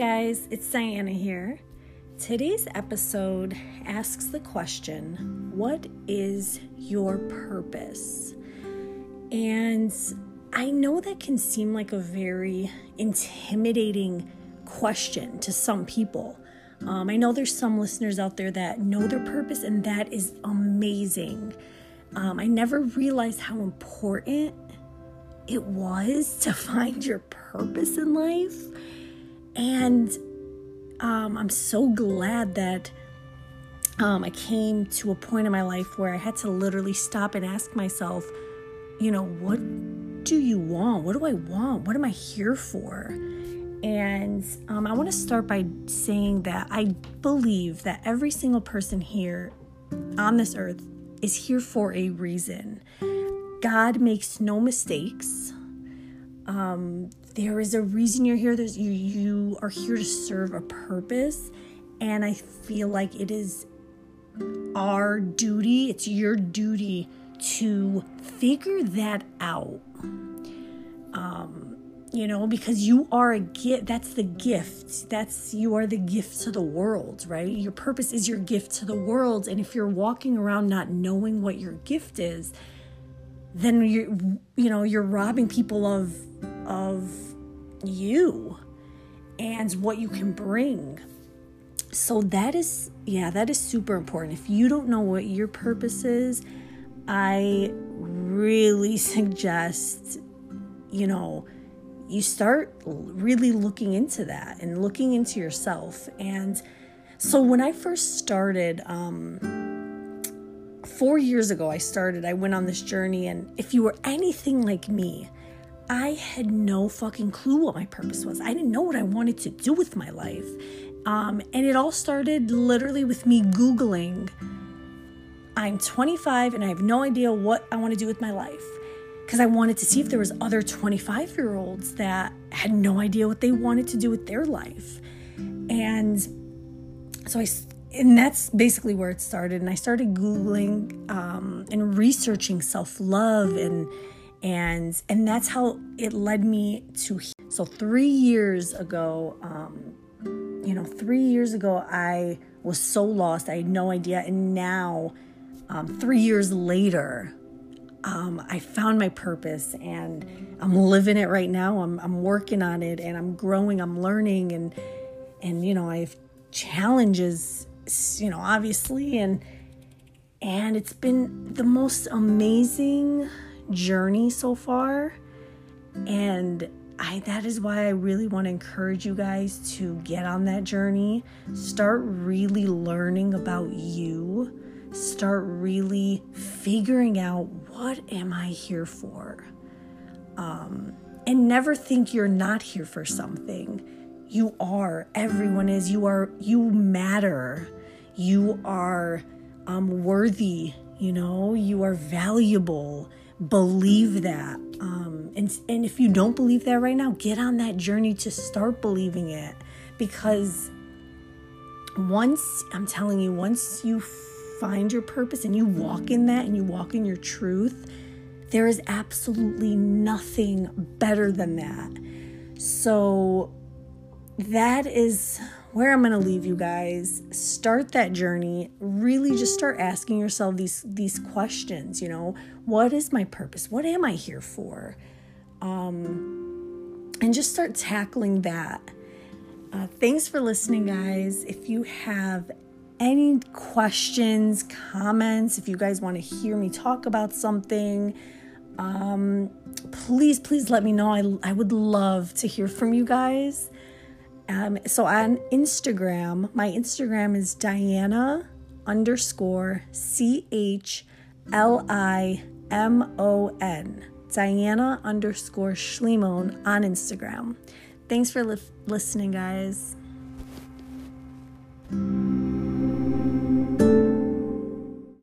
guys, it's Diana here. Today's episode asks the question What is your purpose? And I know that can seem like a very intimidating question to some people. Um, I know there's some listeners out there that know their purpose, and that is amazing. Um, I never realized how important it was to find your purpose in life. And um, I'm so glad that um, I came to a point in my life where I had to literally stop and ask myself, you know, what do you want? What do I want? What am I here for? And um, I want to start by saying that I believe that every single person here on this earth is here for a reason. God makes no mistakes. Um, there is a reason you're here. There's you you are here to serve a purpose, and I feel like it is our duty. It's your duty to figure that out. Um, you know, because you are a gift. That's the gift. That's you are the gift to the world, right? Your purpose is your gift to the world, and if you're walking around not knowing what your gift is, then you you know you're robbing people of of you and what you can bring. So that is yeah, that is super important. If you don't know what your purpose is, I really suggest you know, you start really looking into that and looking into yourself. And so when I first started um four years ago, I started, I went on this journey. And if you were anything like me, I had no fucking clue what my purpose was. I didn't know what I wanted to do with my life. Um, and it all started literally with me Googling, I'm 25 and I have no idea what I want to do with my life. Because I wanted to see if there was other 25 year olds that had no idea what they wanted to do with their life. And so I and that's basically where it started. And I started Googling um, and researching self love and and and that's how it led me to. So three years ago, um, you know, three years ago, I was so lost. I had no idea, and now, um, three years later. Um, I found my purpose and I'm living it right now. I'm, I'm working on it and I'm growing, I'm learning and and you know, I have challenges you know, obviously, and and it's been the most amazing journey so far. And I that is why I really want to encourage you guys to get on that journey. Start really learning about you. Start really figuring out what am I here for? Um, and never think you're not here for something. You are. Everyone is. You are. You matter you are um, worthy, you know, you are valuable. Believe that. Um, and, and if you don't believe that right now, get on that journey to start believing it. Because once, I'm telling you, once you find your purpose and you walk in that and you walk in your truth, there is absolutely nothing better than that. So, that is where I'm going to leave you guys. Start that journey. Really just start asking yourself these these questions, you know, what is my purpose? What am I here for? Um and just start tackling that. Uh, thanks for listening, guys. If you have any questions, comments, if you guys want to hear me talk about something, um, please, please let me know. I, I would love to hear from you guys. Um, so on Instagram, my Instagram is Diana underscore C H L I M O N. Diana underscore Schlimon on Instagram. Thanks for li- listening, guys.